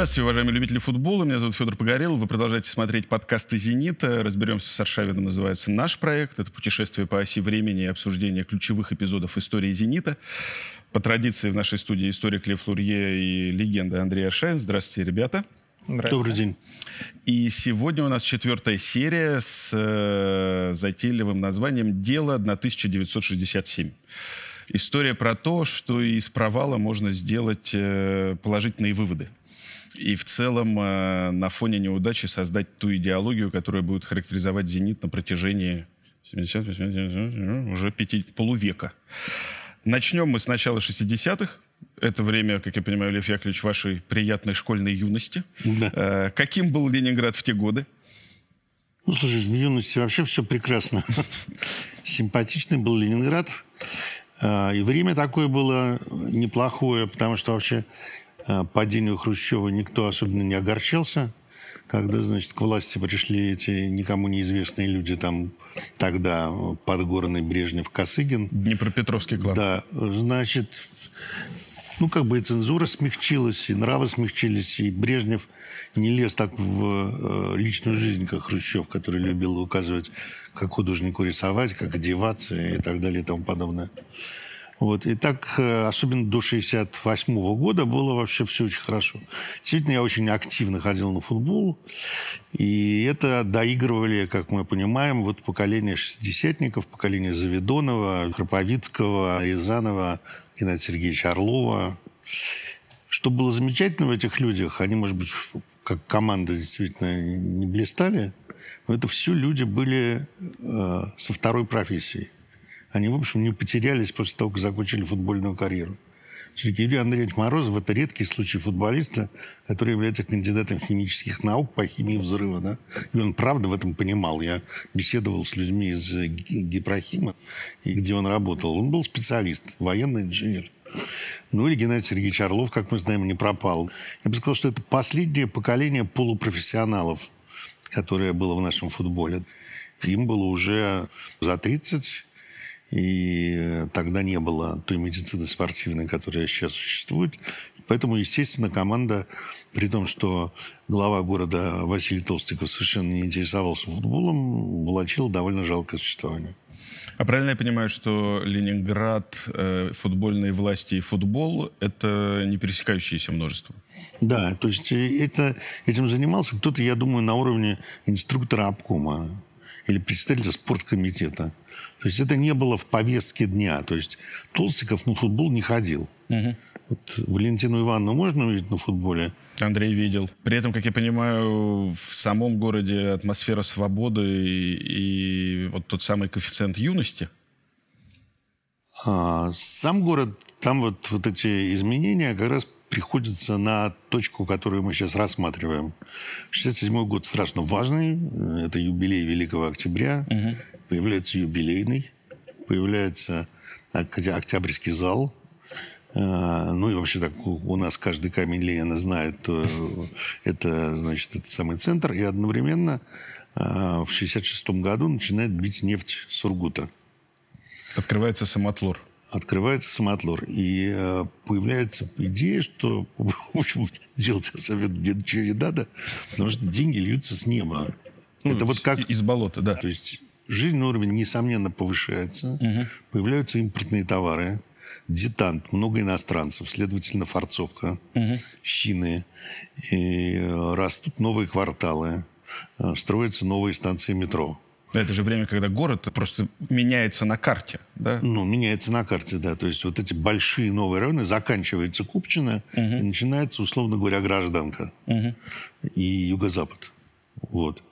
Здравствуйте, уважаемые любители футбола. Меня зовут Федор Погорел. Вы продолжаете смотреть подкасты «Зенита». Разберемся с Аршавином. Называется «Наш проект». Это путешествие по оси времени и обсуждение ключевых эпизодов истории «Зенита». По традиции в нашей студии историк Лев Лурье и легенда Андрей Аршавин. Здравствуйте, ребята. Добрый день. И сегодня у нас четвертая серия с э, затейливым названием «Дело 1967». История про то, что из провала можно сделать э, положительные выводы и в целом э, на фоне неудачи создать ту идеологию, которая будет характеризовать «Зенит» на протяжении 70 уже пяти, полувека. Начнем мы с начала 60-х. Это время, как я понимаю, Лев Яковлевич, вашей приятной школьной юности. Да. Э, каким был Ленинград в те годы? Ну, слушай, в юности вообще все прекрасно. Симпатичный был Ленинград. Э, и время такое было неплохое, потому что вообще падению Хрущева никто особенно не огорчался. Когда, значит, к власти пришли эти никому неизвестные люди, там тогда Подгорный, Брежнев, Косыгин. Днепропетровский клан. Да, значит, ну, как бы и цензура смягчилась, и нравы смягчились, и Брежнев не лез так в э, личную жизнь, как Хрущев, который любил указывать, как художнику рисовать, как одеваться и так далее и тому подобное. Вот. И так, э, особенно до 68 -го года, было вообще все очень хорошо. Действительно, я очень активно ходил на футбол. И это доигрывали, как мы понимаем, вот поколение шестидесятников, поколение Заведонова, Храповицкого, Рязанова, Геннадия Сергеевича Орлова. Что было замечательно в этих людях, они, может быть, как команда действительно не блистали, но это все люди были э, со второй профессией они, в общем, не потерялись после того, как закончили футбольную карьеру. Юрий Андреевич Морозов – это редкий случай футболиста, который является кандидатом химических наук по химии взрыва. Да? И он правда в этом понимал. Я беседовал с людьми из Гипрохима, и где он работал. Он был специалист, военный инженер. Ну и Геннадий Сергеевич Орлов, как мы знаем, не пропал. Я бы сказал, что это последнее поколение полупрофессионалов, которое было в нашем футболе. Им было уже за 30, и тогда не было той медицины спортивной, которая сейчас существует. Поэтому, естественно, команда, при том, что глава города Василий Толстиков совершенно не интересовался футболом, волочила довольно жалкое существование. А правильно я понимаю, что Ленинград, э, футбольные власти и футбол – это не пересекающиеся множество? Да, то есть это, этим занимался кто-то, я думаю, на уровне инструктора обкома или представителя спорткомитета. То есть это не было в повестке дня. То есть Толстиков на футбол не ходил. Угу. Вот Валентину Ивановну можно увидеть на футболе? Андрей видел. При этом, как я понимаю, в самом городе атмосфера свободы и, и вот тот самый коэффициент юности. А, сам город, там вот, вот эти изменения как раз приходится на точку, которую мы сейчас рассматриваем. 67 год страшно важный. Это юбилей Великого Октября. Угу. Появляется юбилейный. Появляется Октябрьский зал. А, ну и вообще так у нас каждый камень Ленина знает, то это, значит, это самый центр. И одновременно а, в 66 году начинает бить нефть Сургута. Открывается самотлор открывается самотлор. И э, появляется идея, что в общем, делать особенно ничего не надо, потому что деньги льются с неба. Ну, Это вот как... Из болота, да. То есть жизненный уровень, несомненно, повышается. Угу. Появляются импортные товары. Детант, много иностранцев, следовательно, форцовка, угу. щины. И э, растут новые кварталы. Э, строятся новые станции метро. Это же время, когда город просто меняется на карте, да? Ну, меняется на карте, да. То есть вот эти большие новые районы, заканчивается Купчино, угу. и начинается, условно говоря, гражданка угу. и юго-запад. Вот.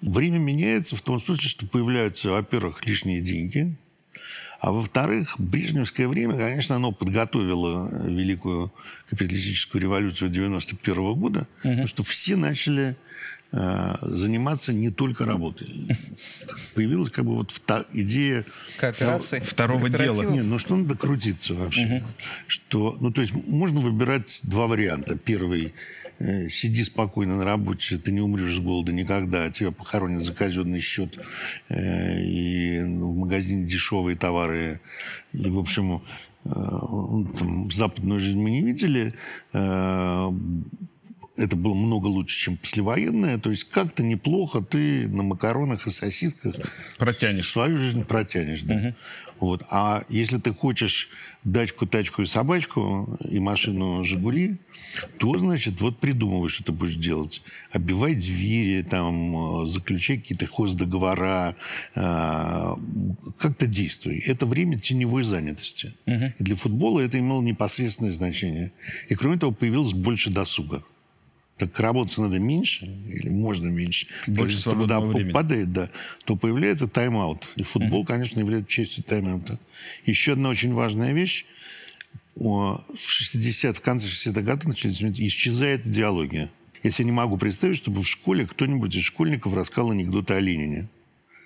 Время меняется в том смысле, что появляются, во-первых, лишние деньги, а во-вторых, брежневское время, конечно, оно подготовило великую капиталистическую революцию 91 года, угу. потому что все начали заниматься не только работой. Появилась как бы вот идея... Кооперации. Второго дела. Нет, ну что надо крутиться вообще? Угу. Что, ну то есть можно выбирать два варианта. Первый э, сиди спокойно на работе, ты не умрешь с голода никогда, тебя похоронят за казенный счет, э, и в магазине дешевые товары, и, в общем, там, западную жизнь мы не видели, это было много лучше, чем послевоенное. То есть как-то неплохо ты на макаронах и сосисках Протянешь. свою жизнь протянешь. Да. Вот. А если ты хочешь дачку, тачку и собачку, и машину «Жигули», то, значит, вот придумывай, что ты будешь делать. Оббивай двери, там, э, заключай какие-то хоздоговора, э, как-то действуй. Это время теневой занятости. И для футбола это имело непосредственное значение. И, кроме того, появилось больше досуга. Так работать надо меньше, или можно меньше. Больше труда времени. падает, да, то появляется тайм-аут. И футбол, конечно, является частью тайм-аута. Еще одна очень важная вещь. В 60 в конце 60-х годов начали исчезает идеология. Я себе не могу представить, чтобы в школе кто-нибудь из школьников рассказал анекдоты о Ленине.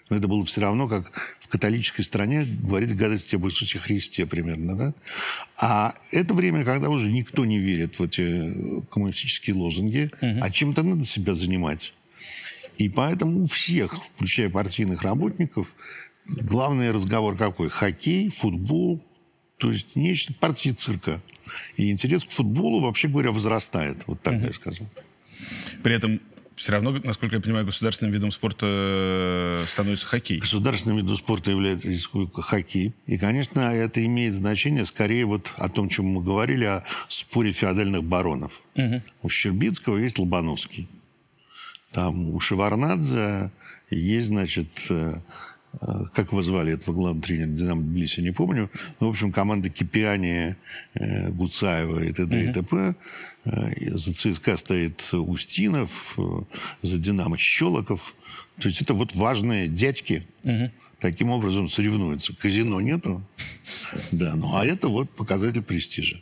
Но это было все равно, как в католической стране говорить гадости об Иисусе Христе примерно. Да? А это время, когда уже никто не верит в эти коммунистические лозунги, а чем-то надо себя занимать. И поэтому у всех, включая партийных работников, главный разговор какой? Хоккей, футбол, то есть нечто партии цирка. И интерес к футболу, вообще говоря, возрастает. Вот так я сказал. При этом все равно, насколько я понимаю, государственным видом спорта э, становится хоккей. Государственным видом спорта является хоккей. И, конечно, это имеет значение скорее вот о том, чем мы говорили, о споре феодальных баронов. У Щербицкого есть Лобановский. Там у Шеварнадзе есть, значит, э, как его звали, этого главного тренера Динамо Тбилиси, не помню. Ну, в общем, команда Кипиани, э, Гуцаева и т.д. и т.п. Э, За ЦСКА стоит Устинов, э, за Динамо Щелоков. То есть это вот важные дядьки. Таким образом соревнуются. Казино нету. Да, ну а это вот показатель престижа.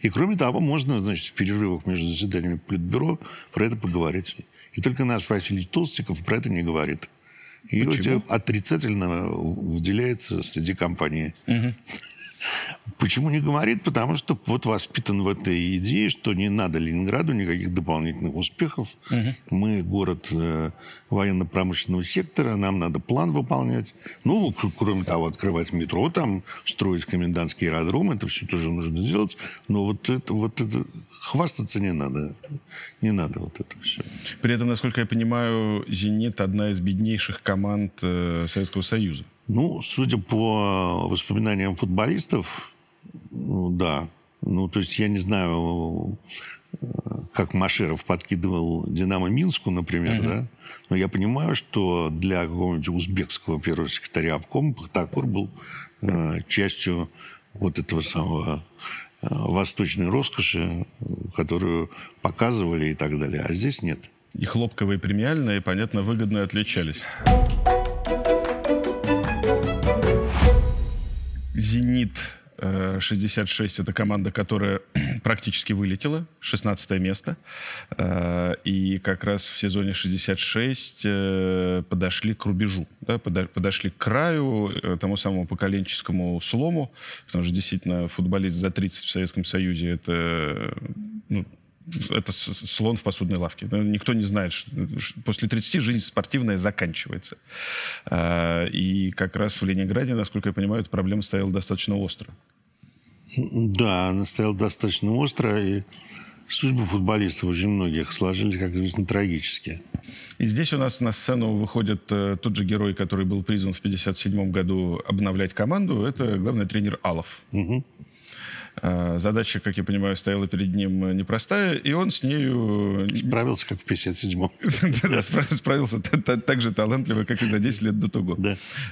И кроме того, можно, значит, в перерывах между заседаниями Политбюро про это поговорить. И только наш Василий Толстиков про это не говорит. И Почему? отрицательно выделяется среди компании. Почему не говорит? Потому что вот воспитан в этой идее, что не надо Ленинграду никаких дополнительных успехов. Мы город э, военно-промышленного сектора, нам надо план выполнять. Ну, кроме того, открывать метро, там, строить комендантский аэродром, это все тоже нужно делать. Но вот это, вот это хвастаться не надо. Не надо вот это все. При этом, насколько я понимаю, «Зенит» одна из беднейших команд э, Советского Союза. Ну, судя по воспоминаниям футболистов, ну, да. Ну, то есть я не знаю, э, как Машеров подкидывал «Динамо» Минску, например, да? Но я понимаю, что для какого-нибудь узбекского первого секретаря обкома Пахтакур был э, частью вот этого самого э, восточной роскоши, которую показывали и так далее. А здесь нет. И хлопковые премиальные, понятно, выгодно отличались. «Зенит» э, 66 – это команда, которая практически вылетела, 16 место. Э, И как раз в сезоне 66 э, подошли к рубежу, да, подо- подошли к краю, э, тому самому поколенческому слому, потому что действительно футболист за 30 в Советском Союзе – это ну, это слон в посудной лавке. Ну, Никто не знает, что после 30 жизнь спортивная заканчивается. А, И как раз в Ленинграде, насколько я понимаю, эта проблема стояла достаточно остро. Да, она стояла достаточно остро, и судьбы футболистов очень многих сложились, как известно, трагически. И здесь у нас на сцену выходит э, тот же герой, который был призван в 1957 году обновлять команду. Это главный тренер Алов. А, Задача, как я понимаю, стояла перед ним э, непростая, и он с нею Справился, как в 57-м. Да, спра- справился та- та- так же талантливо, как и за 10 лет до того.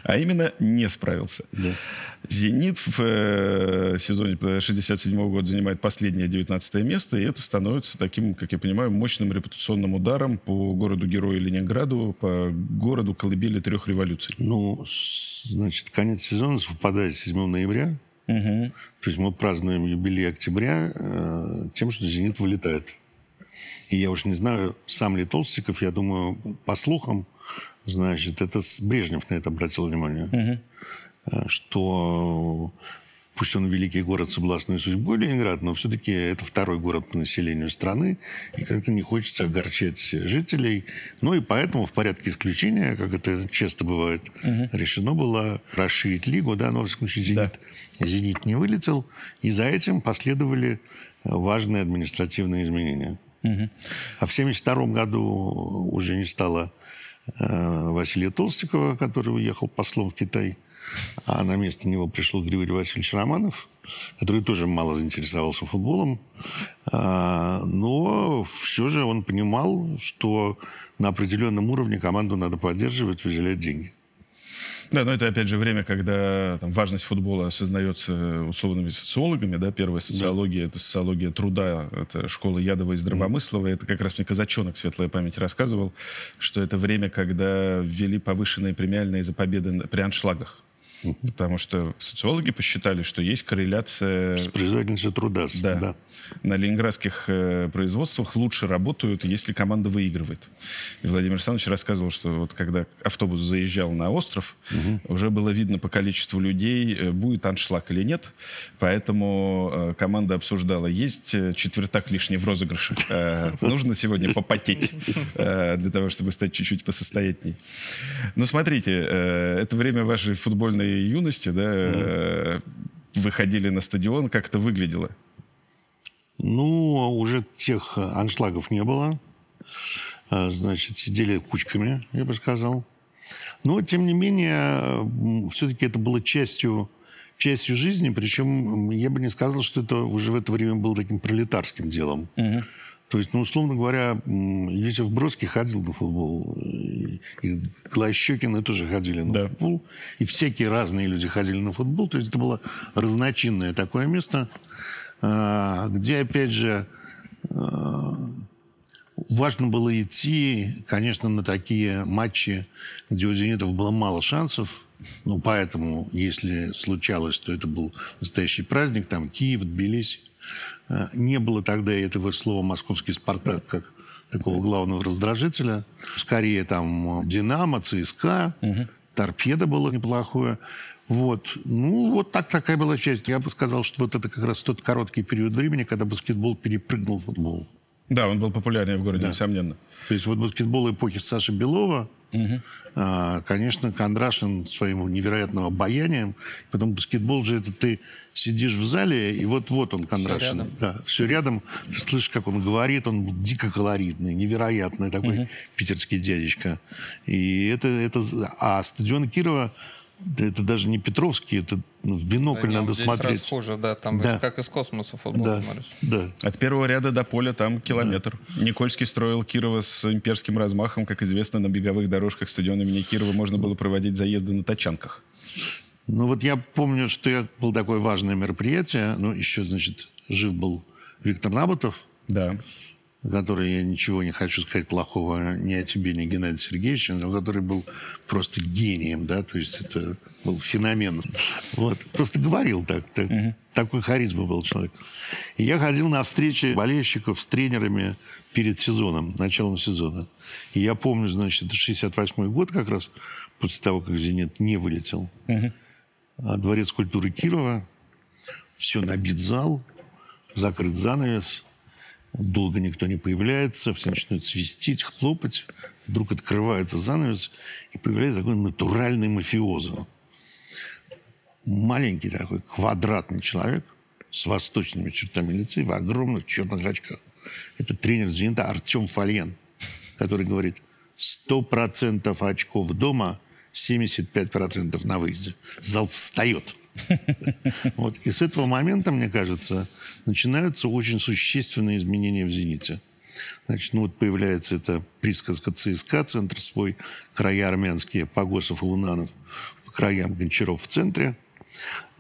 А именно не справился. «Зенит» в э, сезоне 67 года занимает последнее 19 место, и это становится таким, как я понимаю, мощным репутационным ударом по городу-герою Ленинграду, по городу колыбели трех революций. Ну, значит, конец сезона совпадает с 7 ноября. То есть мы празднуем юбилей октября э, тем, что «Зенит» вылетает. И я уж не знаю, сам ли Толстиков, я думаю, по слухам, значит, это с- Брежнев на это обратил внимание. Э, Что пусть он великий город с областной судьбой Ленинград, но все-таки это второй город по населению страны, и как-то не хочется огорчать жителей. Ну и поэтому в порядке исключения, как это часто бывает, решено было расширить лигу, да, но, всяком случае, «Зенит», «Зенит» не вылетел, и за этим последовали важные административные изменения. А в 1972 году уже не стало э, Василия Толстикова, который уехал послом в Китай, а на место него пришел Григорий Васильевич Романов, который тоже мало заинтересовался футболом. А, но все же он понимал, что на определенном уровне команду надо поддерживать, выделять деньги. Да, но это опять же время, когда там, важность футбола осознается условными социологами. Да? Первая социология да. это социология труда, это школа Ядова и Здравомыслова. Это как раз мне Казачонок, светлая память, рассказывал, что это время, когда ввели повышенные премиальные за победы при аншлагах. Потому что социологи посчитали, что есть корреляция... С производительностью труда. Да. да. На ленинградских э, производствах лучше работают, если команда выигрывает. И Владимир Александрович рассказывал, что вот когда автобус заезжал на остров, угу. уже было видно по количеству людей, э, будет аншлаг или нет. Поэтому э, команда обсуждала, есть э, четвертак лишний в розыгрыше. Э, нужно сегодня попотеть э, для того, чтобы стать чуть-чуть посостоятельней. Ну, смотрите, э, это время вашей футбольной юности, да, mm. выходили на стадион, как это выглядело? Ну, уже тех аншлагов не было. А, значит, сидели кучками, я бы сказал. Но, тем не менее, все-таки это было частью, частью жизни. Причем я бы не сказал, что это уже в это время было таким пролетарским делом. Угу. То есть, ну, условно говоря, Юсиф Бродский ходил на футбол, и, и Глощекины тоже ходили на да. футбол, и всякие разные люди ходили на футбол. То есть это было разночинное такое место, а, где, опять же, а, важно было идти, конечно, на такие матчи, где у «Зенитов» было мало шансов. Ну, поэтому, если случалось, то это был настоящий праздник. Там Киев, Тбилиси. Э, не было тогда этого слова «московский Спартак» как такого главного раздражителя. Скорее там «Динамо», «ЦСКА», угу. «Торпедо» было неплохое. Вот. Ну, вот так такая была часть. Я бы сказал, что вот это как раз тот короткий период времени, когда баскетбол перепрыгнул в футбол. Да, он был популярнее в городе, да. несомненно. То есть вот баскетбол эпохи Саши Белова, угу. а, конечно, Кондрашин своим невероятным обаянием. Потом баскетбол же это ты сидишь в зале, и вот-вот он, Кондрашин. Все рядом. Да, все рядом. Ты слышишь, как он говорит, он дико колоритный, невероятный такой угу. питерский дядечка. И это, это... А стадион Кирова это даже не Петровский, это ну, в бинокль да, надо здесь смотреть. Расхоже, да, там да. как из космоса футбол да. смотришь. Да. От первого ряда до поля там километр. Да. Никольский строил Кирова с имперским размахом. Как известно, на беговых дорожках стадиона имени Кирова можно было проводить заезды на тачанках. Ну вот я помню, что я, было такое важное мероприятие. Ну, еще, значит, жив был Виктор Набутов. Да который я ничего не хочу сказать плохого ни о тебе, ни о Геннадии Сергеевиче, но который был просто гением, да, то есть это был феномен. Вот. Просто говорил так, так угу. такой харизма был человек. И я ходил на встречи болельщиков с тренерами перед сезоном, началом сезона. И я помню, значит, это 68 год как раз, после того, как «Зенит» не вылетел. Угу. Дворец культуры Кирова, все набит зал, закрыт занавес – Долго никто не появляется, все начинают свистеть, хлопать. Вдруг открывается занавес, и появляется такой натуральный мафиозо. Маленький такой квадратный человек с восточными чертами лица и в огромных черных очках. Это тренер «Зенита» Артем Фальен, который говорит, 100% очков дома, 75% на выезде. Зал встает. Вот. И с этого момента, мне кажется, начинаются очень существенные изменения в «Зените». Значит, ну вот появляется эта присказка ЦСКА, центр свой, края армянские, Погосов и Лунанов, по краям Гончаров в центре.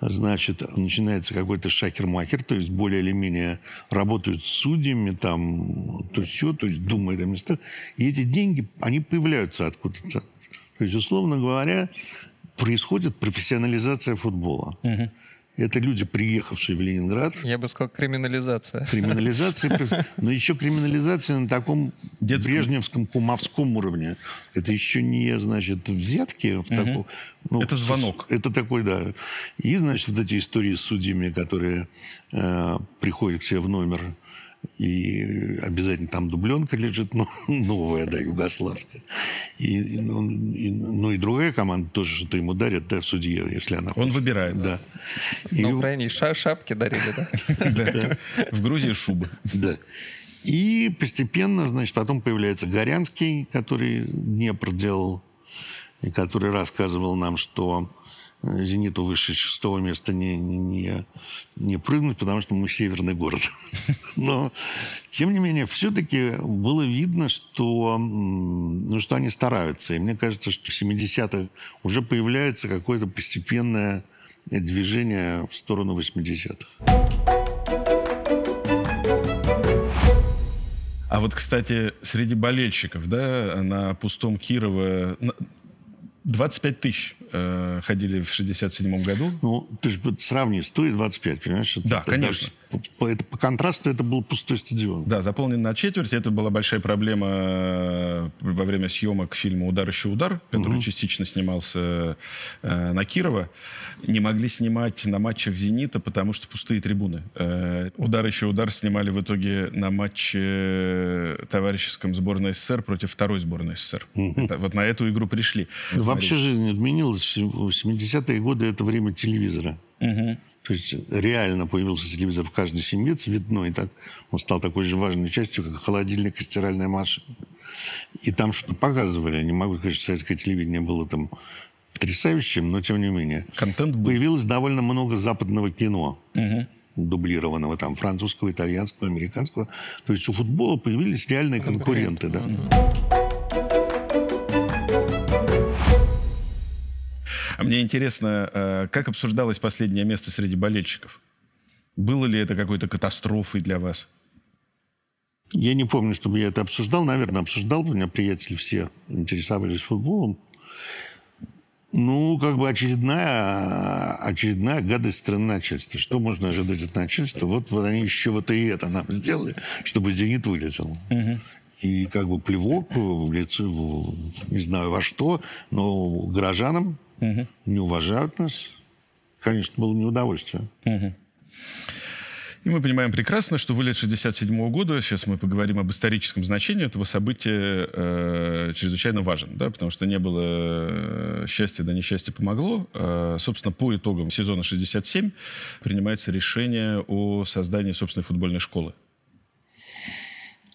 Значит, начинается какой-то шахер-махер, то есть более или менее работают с судьями, там, то все, то есть думают о местах. И эти деньги, они появляются откуда-то. То есть, условно говоря, происходит профессионализация футбола. Угу. Это люди, приехавшие в Ленинград. Я бы сказал, криминализация. Криминализация, но еще криминализация на таком Детском. брежневском, кумовском уровне. Это еще не, значит, взятки. В таком, ну, это звонок. Это такой, да. И, значит, вот эти истории с судьями, которые э, приходят к себе в номер и обязательно там дубленка лежит, ну, новая, да, югославская. И, ну, и, ну, и другая команда тоже что-то ему дарят, да, судье, если она Он выбирает. Да. На Украине ша шапки дарили, да? В Грузии шубы. Да. И постепенно, значит, потом появляется Горянский, который Днепр делал, и который рассказывал нам, что «Зениту» выше шестого места не, не, не прыгнуть, потому что мы северный город. Но, тем не менее, все-таки было видно, что, ну, что они стараются. И мне кажется, что в 70-х уже появляется какое-то постепенное движение в сторону 80-х. А вот, кстати, среди болельщиков, да, на пустом Кирово 25 тысяч э, ходили в 67 году. Ну, ты же сравни, стоит 25, понимаешь? Да, это конечно. Даже, по, это, по контрасту это был пустой стадион. Да, заполнен на четверть. Это была большая проблема э, во время съемок фильма «Удар еще удар», который угу. частично снимался э, на Кирово. Не могли снимать на матчах «Зенита», потому что пустые трибуны. Э, «Удар еще удар» снимали в итоге на матче э, товарищеском сборной СССР против второй сборной СССР. Угу. Это, вот на эту игру пришли. Вообще жизнь изменилась. В 80-е годы это время телевизора. Угу. То есть реально появился телевизор в каждой семье цветной. Так, он стал такой же важной частью, как холодильник и стиральная машина. И там что-то показывали. Не могу сказать, что советское телевидение было там потрясающим, но тем не менее. Контент был. Появилось довольно много западного кино. Угу дублированного, там, французского, итальянского, американского. То есть у футбола появились реальные конкуренты, да. А мне интересно, э, как обсуждалось последнее место среди болельщиков? Было ли это какой-то катастрофой для вас? Я не помню, чтобы я это обсуждал. Наверное, обсуждал. У меня приятели все интересовались футболом. Ну, как бы очередная, очередная гадость страны начальства. Что можно ожидать от начальства? Вот, вот они еще вот и это нам сделали, чтобы «Зенит» вылетел. Угу. И как бы плевок в лицо, не знаю во что, но горожанам угу. не уважают нас. Конечно, было неудовольствие. Угу. И мы понимаем прекрасно, что вылет 67 года, сейчас мы поговорим об историческом значении этого события, э, чрезвычайно важен, да, потому что не было э, счастья, да несчастье помогло. Э, собственно, по итогам сезона 67 принимается решение о создании собственной футбольной школы.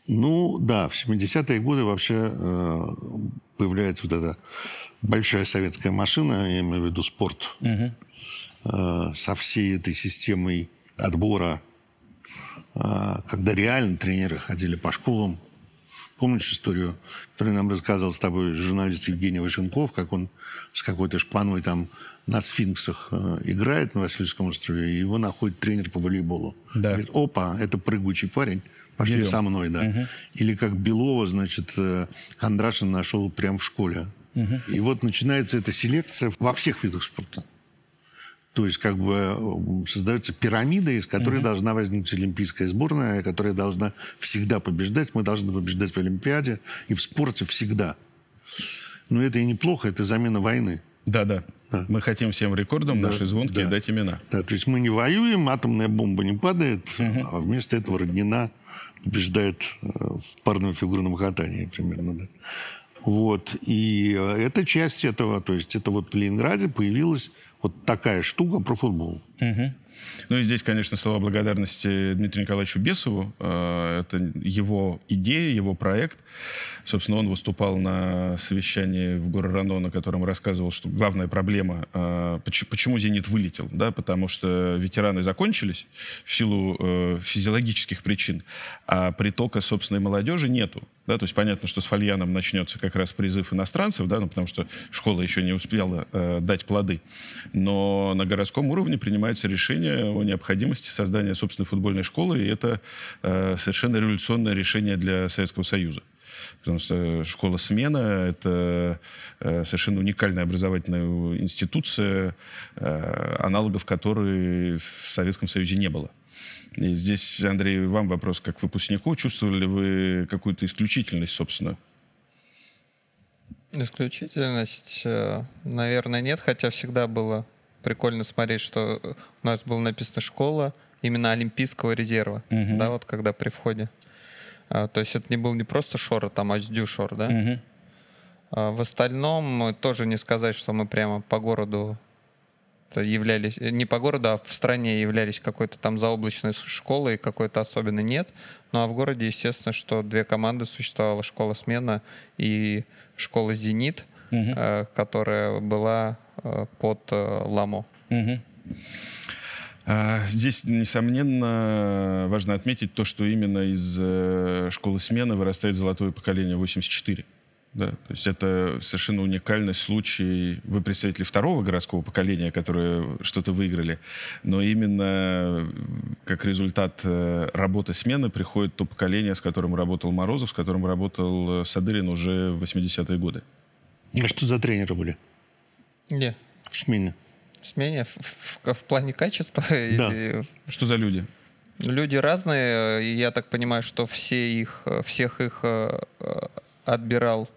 Ну, да, в 70-е годы вообще э, появляется вот эта большая советская машина, я имею в виду спорт, угу. э, со всей этой системой отбора, э, когда реально тренеры ходили по школам. Помнишь историю, которую нам рассказывал с тобой журналист Евгений Вышенков, как он с какой-то шпаной там на сфинксах э, играет на Васильевском острове, и его находит тренер по волейболу. Да. Говорит, опа, это прыгучий парень, пошли Берем. со мной, да. Угу. Или как Белова, значит, э, Кондрашин нашел прямо в школе. Угу. И вот начинается эта селекция во всех видах спорта. То есть как бы создается пирамида, из которой угу. должна возникнуть олимпийская сборная, которая должна всегда побеждать. Мы должны побеждать в Олимпиаде и в спорте всегда. Но это и неплохо, это замена войны. Да, да. Да. Мы хотим всем рекордам да, наши звонкие да. дать имена. Да, то есть мы не воюем, атомная бомба не падает, угу. а вместо этого Роднина побеждает э, в парном фигурном катании примерно. Да. Вот. И э, это часть этого. То есть это вот в Ленинграде появилась вот такая штука про футбол. Угу. Ну и здесь, конечно, слова благодарности Дмитрию Николаевичу Бесову. Э, это его идея, его проект. Собственно, он выступал на совещании в Горорано, на котором рассказывал, что главная проблема, э, почему «Зенит» вылетел, да, потому что ветераны закончились в силу э, физиологических причин, а притока собственной молодежи нету. Да, то есть понятно, что с Фальяном начнется как раз призыв иностранцев, да, ну, потому что школа еще не успела э, дать плоды. Но на городском уровне принимается решение о необходимости создания собственной футбольной школы, и это э, совершенно революционное решение для Советского Союза. Потому что школа смена – это э, совершенно уникальная образовательная институция, э, аналогов которой в Советском Союзе не было. И здесь, Андрей, вам вопрос как выпускнику. Чувствовали ли вы какую-то исключительность, собственно? Исключительность, э, наверное, нет, хотя всегда было прикольно смотреть, что у нас была написана школа именно Олимпийского резерва, угу. да, вот когда при входе. А, то есть это не был не просто шор, а там Ачдю шор, да? Угу. А, в остальном тоже не сказать, что мы прямо по городу являлись, не по городу, а в стране являлись какой-то там заоблачной школой, какой-то особенно нет. Ну а в городе, естественно, что две команды существовала, школа «Смена» и школа «Зенит», угу. э, которая была э, под э, «Ламо». Угу. Здесь, несомненно, важно отметить то, что именно из э, школы смены вырастает золотое поколение 84. Да, то есть это совершенно уникальный случай. Вы представители второго городского поколения, которые что-то выиграли, но именно как результат э, работы смены приходит то поколение, с которым работал Морозов, с которым работал Садырин уже в 80-е годы. А что за тренеры были? Где? В смене. В смене? В, в, в плане качества? Да. Или... Что за люди? Люди разные. Я так понимаю, что все их, всех их э, отбирал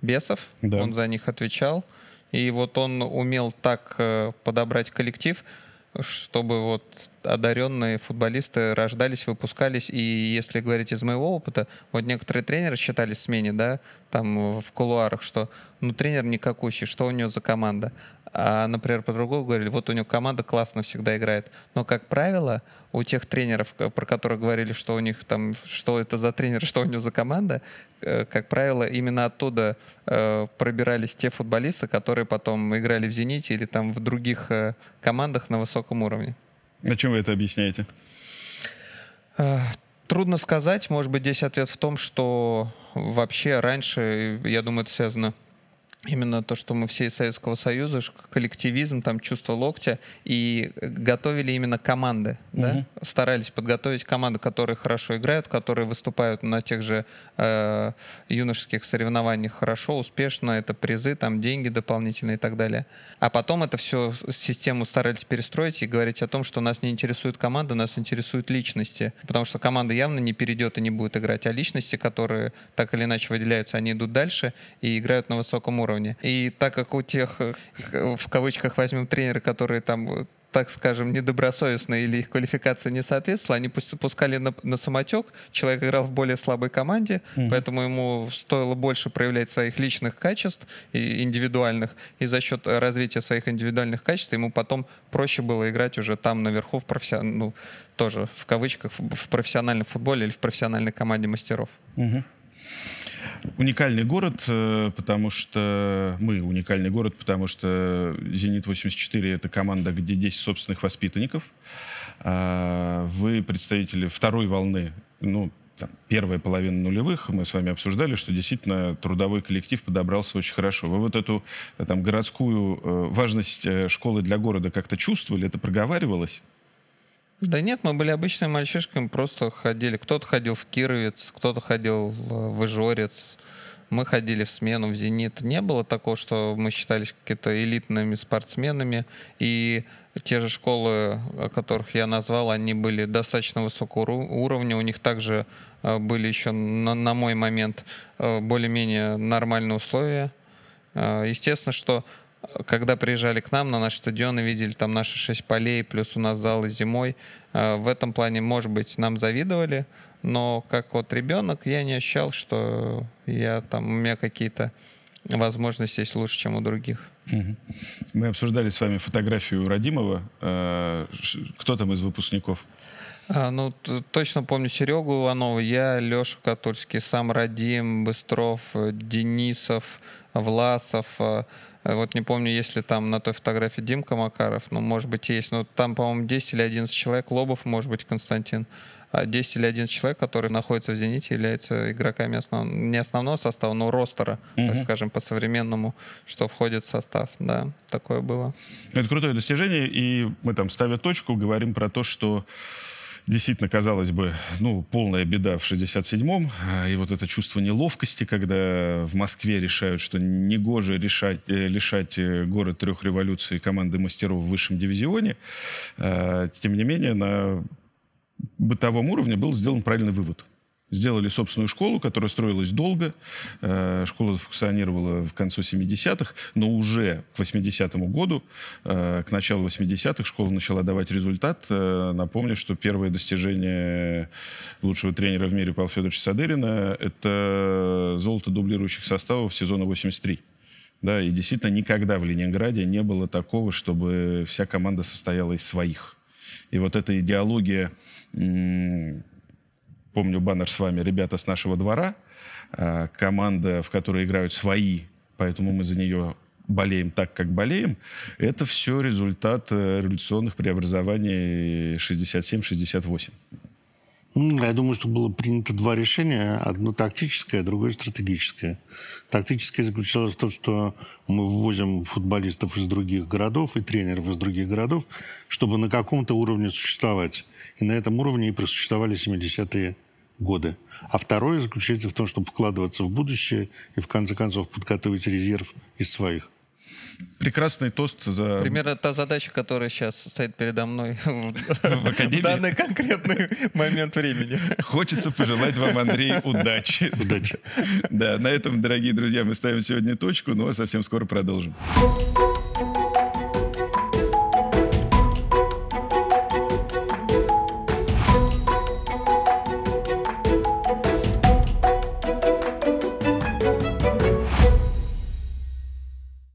Бесов, да. он за них отвечал. И вот он умел так э, подобрать коллектив, чтобы вот одаренные футболисты рождались, выпускались. И если говорить из моего опыта, вот некоторые тренеры считали смене, да, там в кулуарах, что ну тренер никакущий, что у него за команда. А, например, по-другому говорили, вот у него команда классно всегда играет. Но, как правило, у тех тренеров, про которых говорили, что у них там, что это за тренер, что у него за команда, э, как правило, именно оттуда э, пробирались те футболисты, которые потом играли в «Зените» или там в других э, командах на высоком уровне. На чем вы это объясняете? Трудно сказать. Может быть, здесь ответ в том, что вообще раньше, я думаю, это связано именно то, что мы все из Советского Союза, коллективизм, там чувство локтя, и готовили именно команды, угу. да? старались подготовить команды, которые хорошо играют, которые выступают на тех же э, юношеских соревнованиях хорошо, успешно, это призы, там деньги дополнительные и так далее. А потом это все систему старались перестроить и говорить о том, что нас не интересует команда, нас интересуют личности, потому что команда явно не перейдет и не будет играть, а личности, которые так или иначе выделяются, они идут дальше и играют на высоком уровне уровне. И так как у тех, э, в кавычках возьмем тренеры, которые там э, так скажем, недобросовестно или их квалификация не соответствовала, они пускали на, на самотек, человек играл в более слабой команде, mm-hmm. поэтому ему стоило больше проявлять своих личных качеств и индивидуальных, и за счет развития своих индивидуальных качеств ему потом проще было играть уже там наверху в профессион... ну, тоже в кавычках в профессиональном футболе или в профессиональной команде мастеров. Mm-hmm. Уникальный город, э, потому что мы уникальный город, потому что «Зенит-84» — это команда, где 10 собственных воспитанников. А, вы представители второй волны, ну, там, первая половина нулевых, мы с вами обсуждали, что действительно трудовой коллектив подобрался очень хорошо. Вы вот эту там, городскую э, важность э, школы для города как-то чувствовали? Это проговаривалось? Да нет, мы были обычными мальчишками, просто ходили. Кто-то ходил в Кировец, кто-то ходил в Ижорец. Мы ходили в смену в «Зенит». Не было такого, что мы считались какими-то элитными спортсменами. И те же школы, о которых я назвал, они были достаточно высокого уровня. У них также э, были еще на, на мой момент э, более-менее нормальные условия. Э, естественно, что когда приезжали к нам на наш стадион и видели там наши шесть полей, плюс у нас залы зимой, э, в этом плане, может быть, нам завидовали, но как вот ребенок я не ощущал, что я там, у меня какие-то возможности есть лучше, чем у других. Мы обсуждали с вами фотографию Радимова. Э, кто там из выпускников? А, ну, точно помню Серегу Иванова, я, Леша Катульский, сам Радим, Быстров, Денисов, Власов, э, Э, вот не помню, есть ли там на той фотографии Димка Макаров, ну, может быть, есть. Но там, по-моему, 10 или 11 человек. Лобов, может быть, Константин. А 10 или 11 человек, которые находятся в «Зените», являются игроками основ... не основного состава, но ростера, угу. так скажем, по-современному, что входит в состав. Да, такое было. Это крутое достижение, и мы там, ставя точку, говорим про то, что действительно, казалось бы, ну, полная беда в 67-м. А, и вот это чувство неловкости, когда в Москве решают, что негоже решать, э, лишать э, город трех революций команды мастеров в высшем дивизионе. Тем не менее, на бытовом уровне был сделан правильный вывод – Сделали собственную школу, которая строилась долго. Э, школа функционировала в конце 70-х, но уже к 80-му году, э, к началу 80-х, школа начала давать результат. Э, напомню, что первое достижение лучшего тренера в мире Павла Федоровича Садырина – это золото дублирующих составов сезона 83. Да, и действительно никогда в Ленинграде не было такого, чтобы вся команда состояла из своих. И вот эта идеология, помню баннер с вами «Ребята с нашего двора», а, команда, в которой играют свои, поэтому мы за нее болеем так, как болеем, это все результат э, революционных преобразований 67-68. Я думаю, что было принято два решения. Одно тактическое, другое стратегическое. Тактическое заключалось в том, что мы ввозим футболистов из других городов и тренеров из других городов, чтобы на каком-то уровне существовать. И на этом уровне и просуществовали 70-е годы. А второе заключается в том, чтобы вкладываться в будущее и, в конце концов, подготовить резерв из своих. Прекрасный тост за... Примерно та задача, которая сейчас стоит передо мной в Академии? данный конкретный момент времени. Хочется пожелать вам, Андрей, удачи. Удачи. Да, на этом, дорогие друзья, мы ставим сегодня точку, но совсем скоро продолжим.